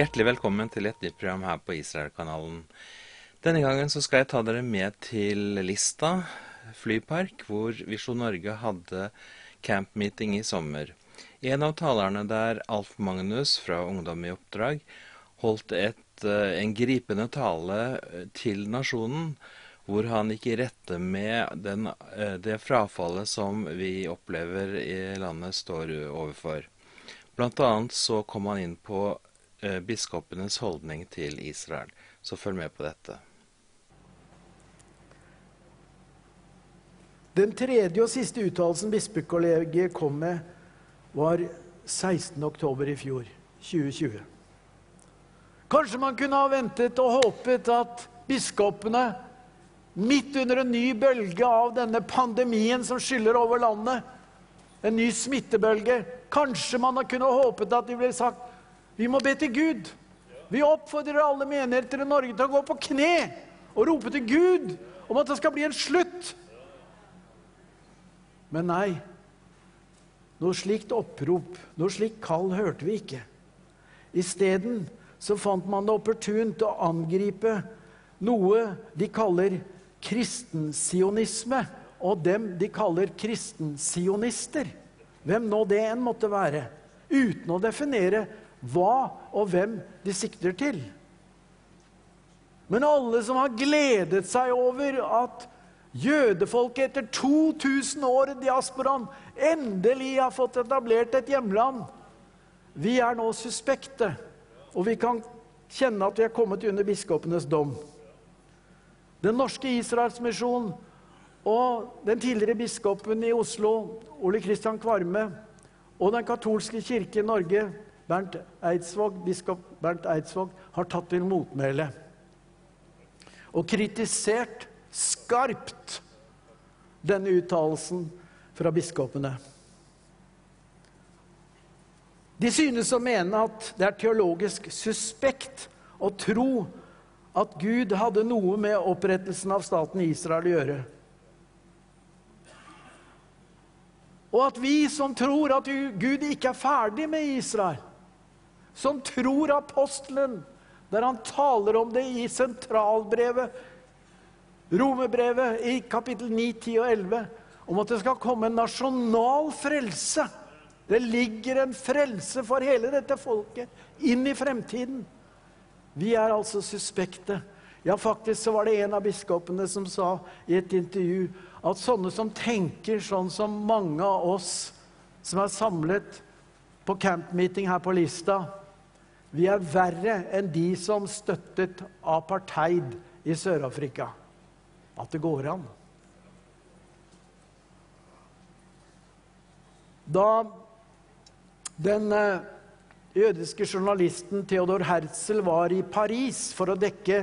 Hjertelig velkommen til et nytt program her på Israelkanalen. Denne gangen så skal jeg ta dere med til Lista flypark, hvor Visjon Norge hadde campmeeting i sommer. En av talerne der, Alf Magnus fra Ungdom i oppdrag, holdt et, eh, en gripende tale eh, til nasjonen, hvor han gikk i rette med den, eh, det frafallet som vi opplever i landet står overfor. Blant annet så kom han inn på biskopenes holdning til Israel. Så følg med på dette. Den tredje og siste uttalelsen bispekollegiet kom med, var 16.10. i fjor, 2020. Kanskje man kunne ha ventet og håpet at biskopene, midt under en ny bølge av denne pandemien som skyller over landet, en ny smittebølge Kanskje man kunne håpet at de ville sagt vi må be til Gud. Vi oppfordrer alle menigheter i Norge til å gå på kne og rope til Gud om at det skal bli en slutt. Men nei, noe slikt opprop, noe slikt kall, hørte vi ikke. Isteden så fant man det opportunt å angripe noe de kaller kristensionisme, og dem de kaller kristensionister. Hvem nå det enn måtte være. Uten å definere hva og hvem de sikter til. Men alle som har gledet seg over at jødefolket etter 2000 år i diasporaen endelig har fått etablert et hjemland, vi er nå suspekte, og vi kan kjenne at vi er kommet under biskopenes dom. Den norske Israelsmisjonen og den tidligere biskopen i Oslo, Ole Kristian Kvarme, og Den katolske kirke i Norge, Bernt Eidsvåg, biskop Bernt Eidsvåg, har tatt til motmæle og kritisert skarpt denne uttalelsen fra biskopene. De synes å mene at det er teologisk suspekt å tro at Gud hadde noe med opprettelsen av staten Israel å gjøre. Og at vi som tror at Gud ikke er ferdig med Israel, som tror apostelen, der han taler om det i sentralbrevet, romerbrevet, i kapittel 9, 10 og 11, om at det skal komme en nasjonal frelse. Det ligger en frelse for hele dette folket inn i fremtiden. Vi er altså suspekte. Ja, faktisk så var det en av biskopene som sa i et intervju at sånne som tenker sånn som mange av oss som er samlet på campmeeting her på Lista, vi er verre enn de som støttet apartheid i Sør-Afrika. At det går an. Da den eh, jødiske journalisten Theodor Herzl var i Paris for å dekke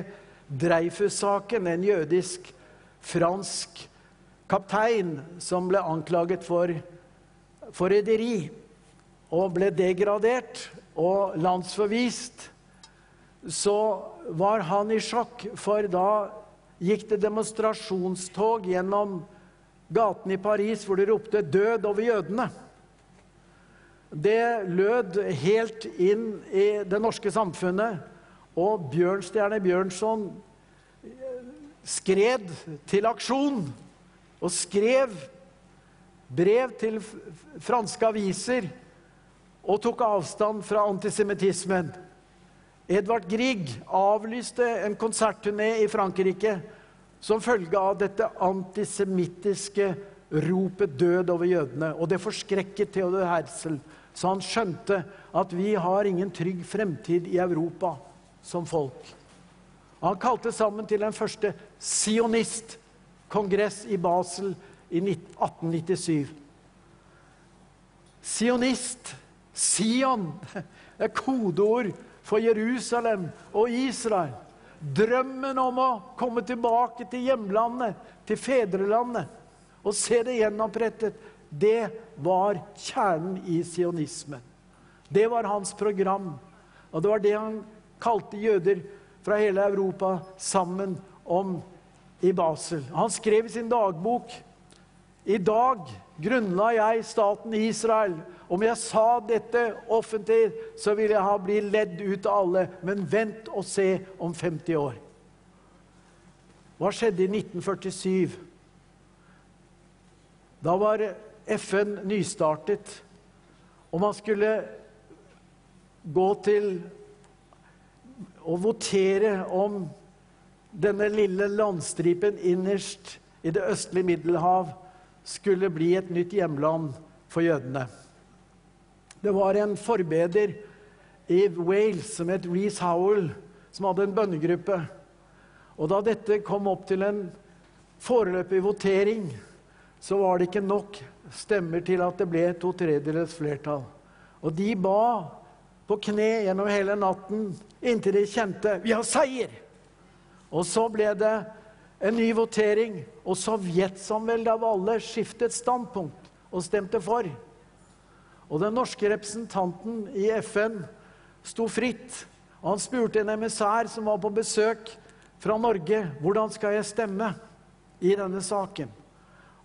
Dreyfus-saken, en jødisk-fransk kaptein som ble anklaget for forræderi og ble degradert og landsforvist, så var han i sjokk, for da gikk det demonstrasjonstog gjennom gatene i Paris hvor de ropte 'Død over jødene'. Det lød helt inn i det norske samfunnet, og Bjørnstjerne Bjørnson skred til aksjon og skrev brev til franske aviser og tok avstand fra antisemittismen. Edvard Grieg avlyste en konsertturné i Frankrike som følge av dette antisemittiske ropet 'død over jødene'. Og det forskrekket Theodor Herzl, så han skjønte at vi har ingen trygg fremtid i Europa som folk. Han kalte sammen til den første sionist kongress i Basel i 1897. Sionist, Sion, er kodeord for Jerusalem og Israel. Drømmen om å komme tilbake til hjemlandet, til fedrelandet, og se det gjenopprettet, det var kjernen i sionismen. Det var hans program, og det var det han kalte jøder fra hele Europa sammen om i Basel. Han skrev i sin dagbok i dag grunnla jeg staten Israel Om jeg sa dette offentlig, så ville jeg ha blitt ledd ut av alle. Men vent og se om 50 år. Hva skjedde i 1947? Da var FN nystartet, og man skulle gå til å votere om denne lille landstripen innerst i det østlige Middelhav skulle bli et nytt hjemland for jødene. Det var en forbeder i Wales som het Reece Howell, som hadde en bønnegruppe. Og da dette kom opp til en foreløpig votering, så var det ikke nok stemmer til at det ble to tredjedels flertall. Og de ba på kne gjennom hele natten inntil de kjente vi har seier. Og så ble det en ny votering, og Sovjetsamveldet av alle skiftet standpunkt og stemte for. Og den norske representanten i FN sto fritt. Og han spurte en emissær som var på besøk fra Norge, hvordan skal jeg stemme i denne saken.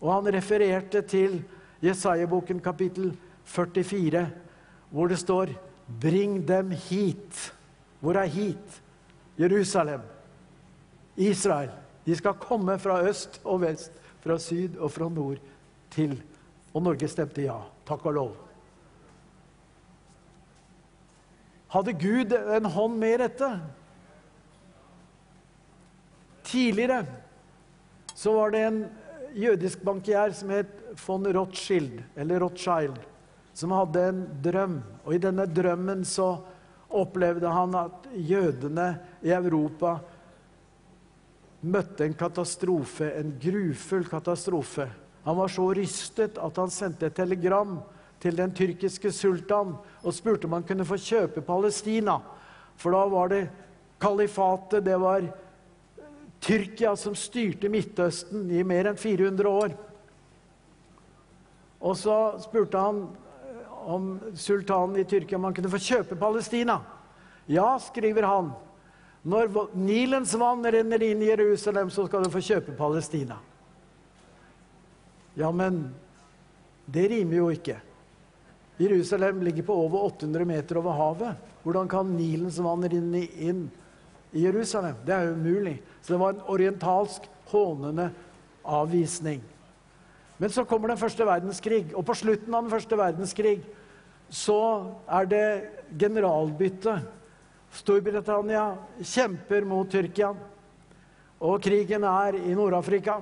Og han refererte til Jesaja-boken kapittel 44, hvor det står Bring dem hit. Hvor er hit? Jerusalem. Israel. De skal komme fra øst og vest, fra syd og fra nord til Og Norge stemte ja. Takk og lov. Hadde Gud en hånd med i dette? Tidligere så var det en jødisk bankier som het von Rothschild, eller Rothschild, som hadde en drøm. Og i denne drømmen så opplevde han at jødene i Europa møtte en katastrofe, en grufull katastrofe. Han var så rystet at han sendte et telegram til den tyrkiske sultan og spurte om han kunne få kjøpe Palestina. For da var det kalifatet, det var Tyrkia som styrte Midtøsten i mer enn 400 år. Og så spurte han om sultanen i Tyrkia om han kunne få kjøpe Palestina. Ja, skriver han. Når Nilens vann renner inn i Jerusalem, så skal du få kjøpe Palestina. Ja, men det rimer jo ikke. Jerusalem ligger på over 800 meter over havet. Hvordan kan Nilens vann rinne inn i Jerusalem? Det er jo umulig. Så det var en orientalsk, hånende avvisning. Men så kommer den første verdenskrig, og på slutten av den første verdenskrig så er det generalbytte Storbritannia kjemper mot Tyrkia, og krigen er i Nord-Afrika.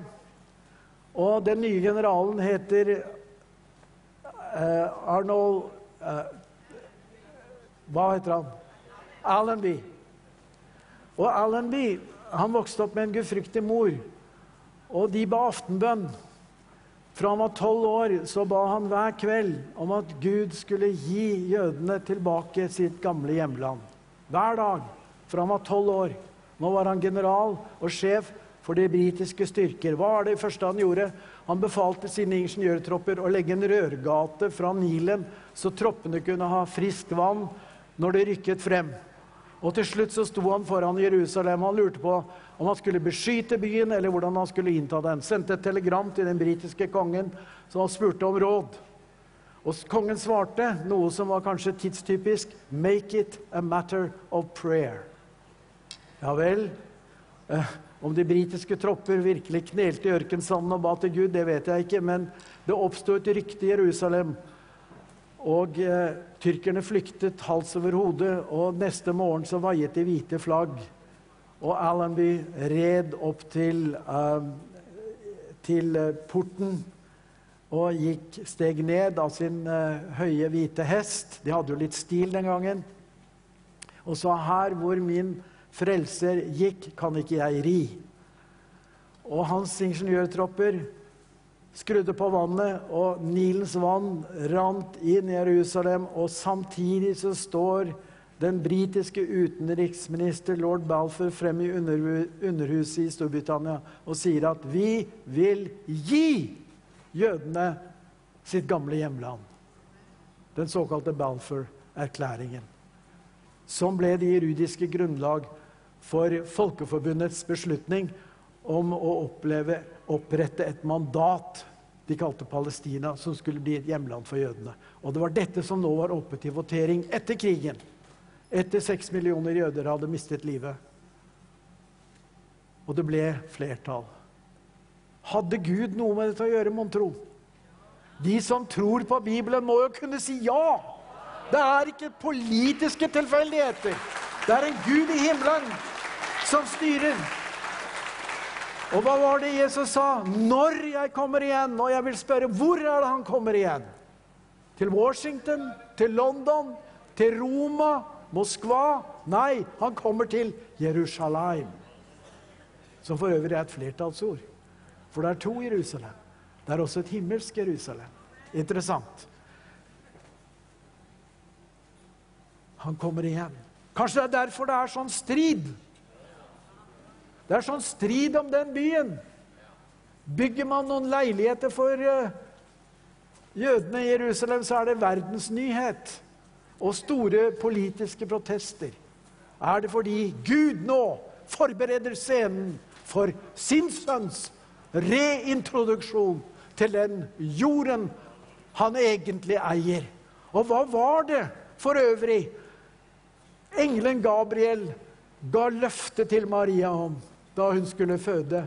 Og den nye generalen heter eh, Arnold uh, Hva heter han? Allenby. Og Allenby han vokste opp med en gudfryktig mor, og de ba aftenbønn. Fra han var tolv år, så ba han hver kveld om at Gud skulle gi jødene tilbake sitt gamle hjemland. Hver dag fra han var tolv år. Nå var han general og sjef for de britiske styrker. Hva var det første han gjorde? Han befalte sine ingeniørtropper å legge en rørgate fra Nilen, så troppene kunne ha friskt vann når de rykket frem. Og Til slutt så sto han foran Jerusalem. Han lurte på om han skulle beskyte byen, eller hvordan han skulle innta den. Sendte et telegram til den britiske kongen, som han spurte om råd. Og kongen svarte noe som var kanskje tidstypisk Make it a matter of prayer. Ja vel. Eh, om de britiske tropper virkelig knelte i ørkensanden og ba til Gud, det vet jeg ikke, men det oppsto et rykte i Jerusalem. Og eh, tyrkerne flyktet hals over hode, og neste morgen så vaiet de hvite flagg. Og Allenby red opp til, eh, til eh, porten og gikk, steg ned av sin eh, høye, hvite hest. De hadde jo litt stil den gangen. Og sa, 'Her hvor min frelser gikk, kan ikke jeg ri.' Og hans ingeniørtropper skrudde på vannet, og Nilens vann rant inn i Jerusalem. Og samtidig så står den britiske utenriksminister lord Balfour frem i underhuset i Storbritannia og sier at 'vi vil gi' jødene sitt gamle hjemland. Den såkalte Balfour-erklæringen. Som ble det juridiske grunnlag for Folkeforbundets beslutning om å oppleve, opprette et mandat. de kalte Palestina, som skulle bli et hjemland for jødene. Og det var dette som nå var oppe til votering etter krigen. Etter seks millioner jøder hadde mistet livet. Og det ble flertall. Hadde Gud noe med dette å gjøre, mon tro? De som tror på Bibelen, må jo kunne si ja. Det er ikke politiske tilfeldigheter. Det er en Gud i himmelen som styrer. Og hva var det Jesus sa? Når jeg kommer igjen, og jeg vil spørre hvor er det han kommer igjen? Til Washington? Til London? Til Roma? Moskva? Nei, han kommer til Jerusalem. Som for øvrig er et flertallsord. For det er to Jerusalem. Det er også et himmelsk Jerusalem. Interessant. Han kommer igjen. Kanskje det er derfor det er sånn strid. Det er sånn strid om den byen. Bygger man noen leiligheter for uh, jødene i Jerusalem, så er det verdensnyhet og store politiske protester. Er det fordi Gud nå forbereder scenen for sin sønns reintroduksjon til den jorden han egentlig eier? Og hva var det for øvrig engelen Gabriel ga løfte til Maria om da hun skulle føde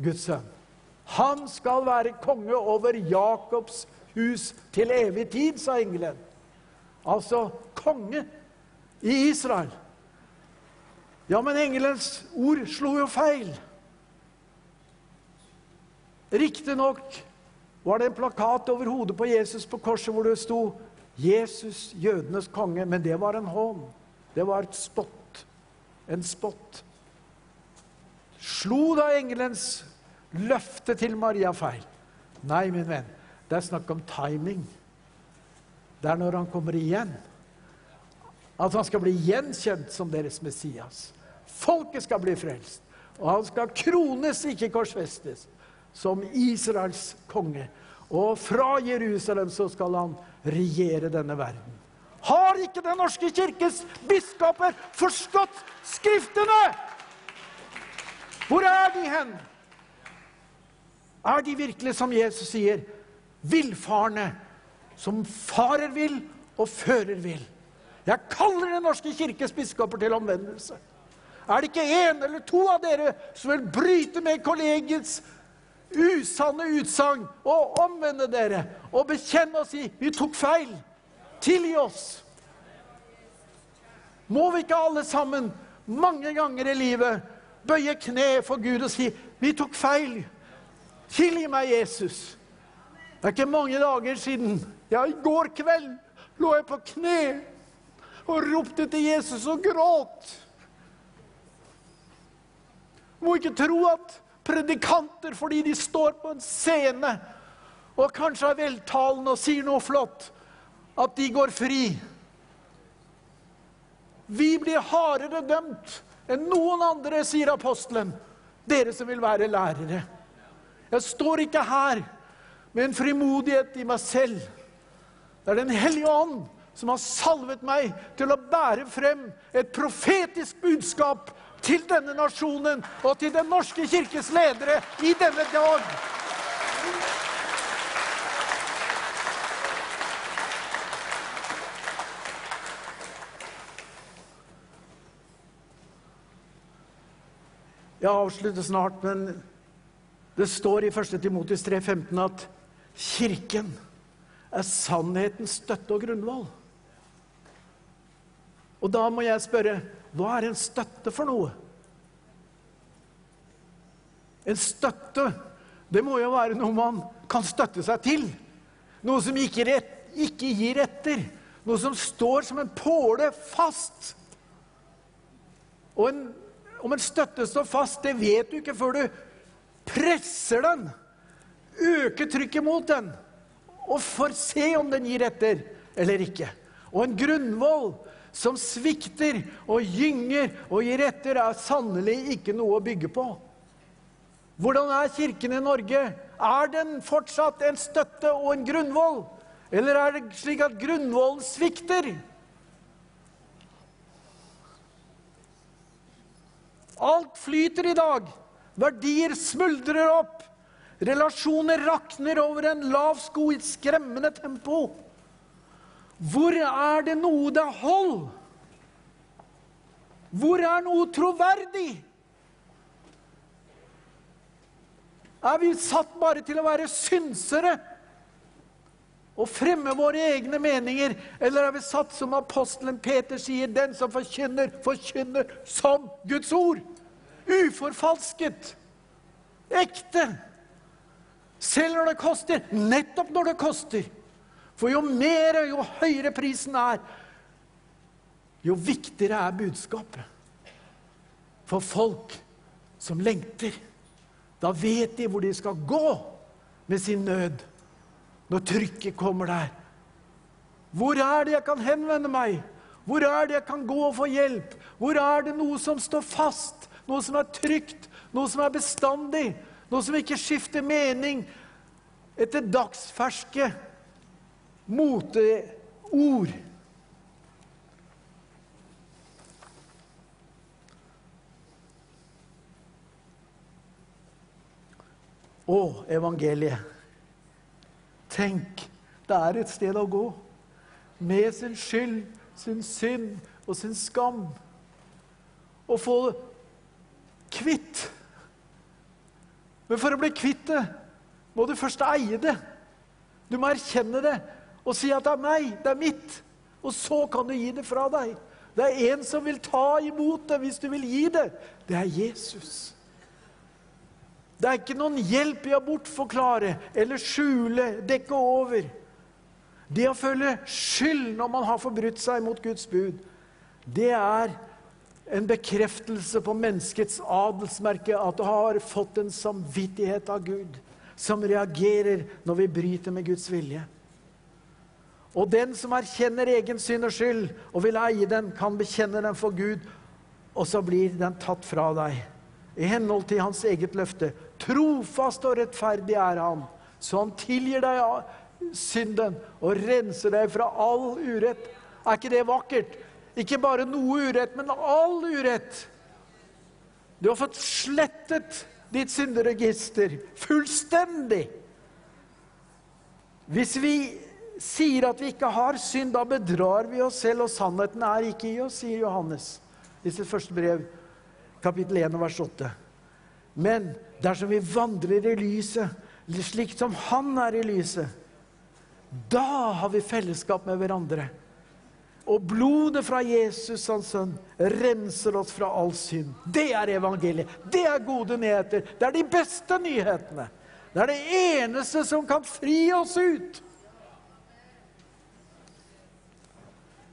Guds sønn. Han skal være konge over Jakobs hus til evig tid, sa engelen. Altså konge i Israel. Ja, men engelens ord slo jo feil. Riktignok var det en plakat over hodet på Jesus på korset hvor det sto 'Jesus, jødenes konge', men det var en hån. Det var et spott. En spott. Slo da engelens løfte til Maria feil? Nei, min venn. Det er snakk om timing. Det er når han kommer igjen. At han skal bli gjenkjent som deres Messias. Folket skal bli frelst. Og han skal krones, ikke korsfestes, som Israels konge. Og fra Jerusalem så skal han regjere denne verden. Har ikke Den norske kirkes biskoper forstått Skriftene? Hvor er de hen? Er de virkelig, som Jesus sier, villfarne, som farer vill og fører vill? Jeg kaller Den norske kirkes biskoper til omvendelse. Er det ikke en eller to av dere som vil bryte med kollegiets usanne utsagn og omvende dere og bekjenne og si 'Vi tok feil'? Tilgi oss. Må vi ikke alle sammen mange ganger i livet bøye kne for Gud og si 'Vi tok feil. Tilgi meg, Jesus'. Det er ikke mange dager siden. Ja, i går kveld lå jeg på kne og ropte til Jesus og gråt. Må ikke tro at predikanter, fordi de står på en scene og kanskje er veltalende og sier noe flott, at de går fri. Vi blir hardere dømt enn noen andre, sier apostelen. Dere som vil være lærere. Jeg står ikke her med en frimodighet i meg selv. Det er Den hellige ånd som har salvet meg til å bære frem et profetisk budskap til denne nasjonen og til Den norske kirkes ledere i denne dag. Jeg avslutter snart, men det står i 1. Timotis 3,15 at Kirken er sannhetens støtte og grunnvoll. Og da må jeg spørre hva er en støtte for noe? En støtte, det må jo være noe man kan støtte seg til. Noe som ikke, rett, ikke gir etter. Noe som står som en påle fast. Og en om en støtte står fast, det vet du ikke før du presser den, øker trykket mot den, og får se om den gir etter eller ikke. Og en grunnvoll som svikter og gynger og gir etter, er sannelig ikke noe å bygge på. Hvordan er Kirken i Norge? Er den fortsatt en støtte og en grunnvoll? Eller er det slik at grunnvollen svikter? Alt flyter i dag. Verdier smuldrer opp. Relasjoner rakner over en lav sko i et skremmende tempo. Hvor er det noe det holder? hold? Hvor er noe troverdig? Er vi satt bare til å være synsere og fremme våre egne meninger? Eller er vi satt, som apostelen Peter sier, den som forkynner, forkynner som Guds ord? Uforfalsket. Ekte. Selv når det koster. Nettopp når det koster. For jo mer, og jo høyere prisen er, jo viktigere er budskapet. For folk som lengter. Da vet de hvor de skal gå med sin nød når trykket kommer der. Hvor er det jeg kan henvende meg? Hvor er det jeg kan gå og få hjelp? Hvor er det noe som står fast? Noe som er trygt? Noe som er bestandig? Noe som ikke skifter mening etter dagsferske moteord? Å, evangeliet. Tenk, det er et sted å gå. Med sin skyld, sin synd og sin skam. Å få kvitt. Men for å bli kvitt det, må du først eie det. Du må erkjenne det og si at det er meg, det er mitt. Og så kan du gi det fra deg. Det er en som vil ta imot det hvis du vil gi det. Det er Jesus. Det er ikke noen hjelp i å bortforklare eller skjule, dekke over. Det å føle skyld når man har forbrutt seg mot Guds bud, det er en bekreftelse på menneskets adelsmerke at du har fått en samvittighet av Gud som reagerer når vi bryter med Guds vilje. Og den som erkjenner egen synd og skyld og vil eie den, kan bekjenne den for Gud, og så blir den tatt fra deg i henhold til hans eget løfte. Trofast og rettferdig er han, så han tilgir deg synden og renser deg fra all urett. Er ikke det vakkert? Ikke bare noe urett, men all urett. Du har fått slettet ditt synderegister fullstendig. Hvis vi sier at vi ikke har synd, da bedrar vi oss selv, og sannheten er ikke i oss, sier Johannes i sitt første brev, kapittel 1, vers 8. Men dersom vi vandrer i lyset, slik som Han er i lyset, da har vi fellesskap med hverandre. Og blodet fra Jesus, hans sønn, renser oss fra all synd. Det er evangeliet. Det er gode nyheter. Det er de beste nyhetene. Det er det eneste som kan fri oss ut.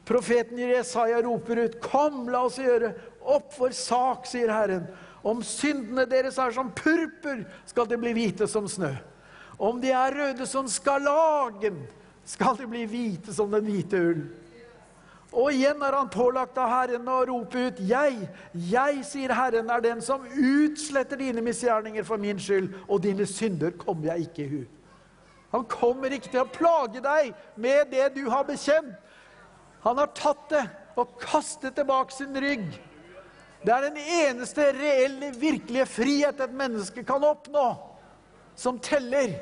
Profeten Jesaja roper ut, 'Kom, la oss gjøre opp vår sak', sier Herren. Om syndene deres er som purpur, skal de bli hvite som snø. Om de er røde som skarlagen, skal de bli hvite som den hvite ull. Og igjen er han pålagt av Herren å rope ut, 'Jeg, jeg, sier Herren, er den som utsletter dine misgjerninger for min skyld, og dine synder kommer jeg ikke i hu.' Han kommer ikke til å plage deg med det du har bekjent. Han har tatt det og kastet tilbake sin rygg. Det er den eneste reelle, virkelige frihet et menneske kan oppnå, som teller.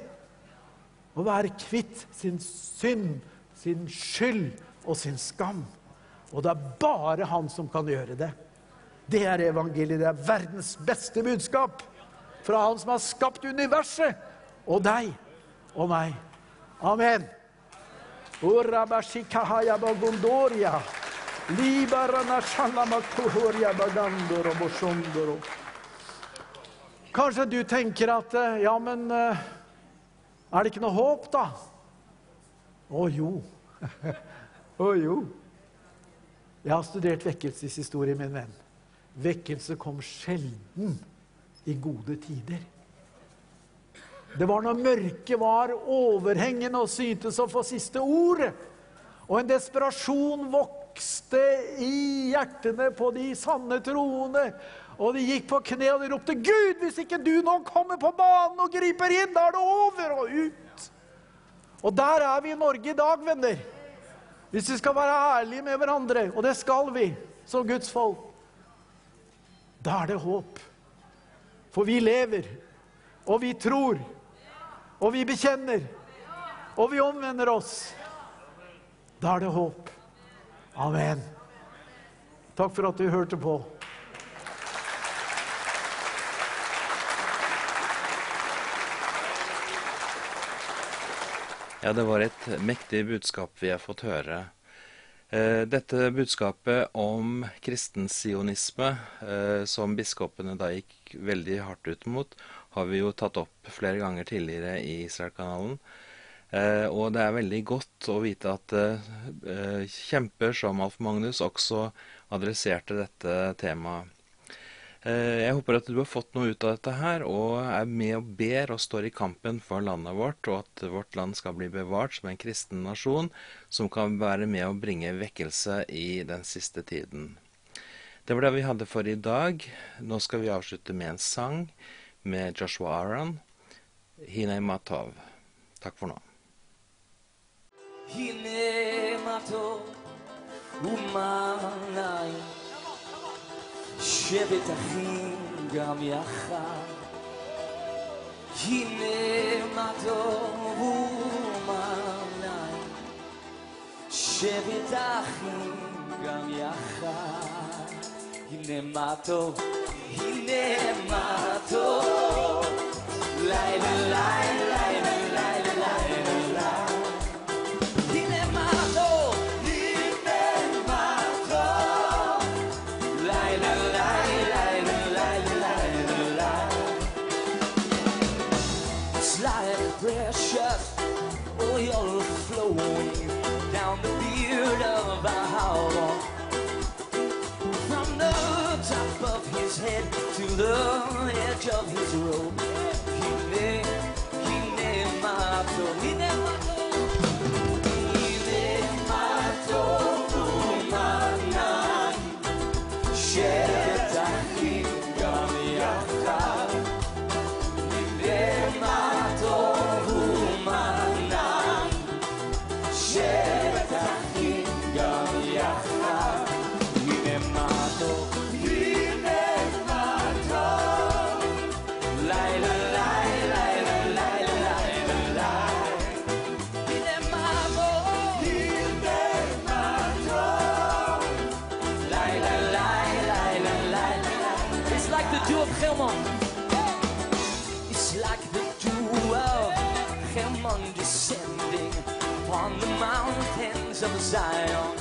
Å være kvitt sin synd, sin skyld og sin skam. Og det er bare han som kan gjøre det. Det er evangeliet. Det er verdens beste budskap fra han som har skapt universet og deg og meg. Amen. Bagundoria. Kanskje du tenker at eh, ja, men eh, er det ikke noe håp, da? Å jo. Å jo. Jeg har studert vekkelseshistorie, min venn. Vekkelse kom sjelden i gode tider. Det var når mørket var overhengende og syntes å få siste ordet, og en desperasjon vokste vokste i hjertene på de sanne troende. Og de gikk på kne og de ropte, 'Gud, hvis ikke du nå kommer på banen og griper inn, da er det over og ut.' Og der er vi i Norge i dag, venner. Hvis vi skal være ærlige med hverandre, og det skal vi som Guds folk, da er det håp. For vi lever, og vi tror, og vi bekjenner, og vi omvender oss, da er det håp. Amen. Takk for at du hørte på. Ja, det var et mektig budskap vi har fått høre. Eh, Dette budskapet om kristen sionisme, eh, som biskopene da gikk veldig hardt ut mot, har vi jo tatt opp flere ganger tidligere i Israelkanalen. Eh, Og det er veldig godt å vite at eh, kjemper som Alf Magnus også adresserte dette temaet. Eh, Jeg håper at du har fått noe ut av dette her, og er med og ber og står i kampen for landet vårt, og at vårt land skal bli bevart som en kristen nasjon som kan være med og bringe vekkelse i den siste tiden. Det var det vi hadde for i dag. Nå skal vi avslutte med en sang med Joshua Aron, Hinei Matov. Takk for nå. הנה מתוק ומעניים שבת אחים גם יחד. הנה מתוק ומעניים שבת אחים גם יחד. הנה מתוק הנה מתוק. לילה לילה. Precious oil flowing down the beard of our From the top of his head to the edge of his robe. Dew of Hermon. It's like the dew of Hermon descending upon the mountains of Zion.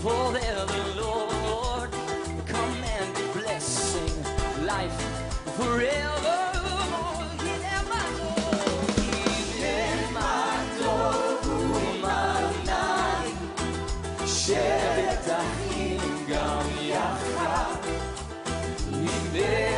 For there the Lord commanded blessing, life forever. 别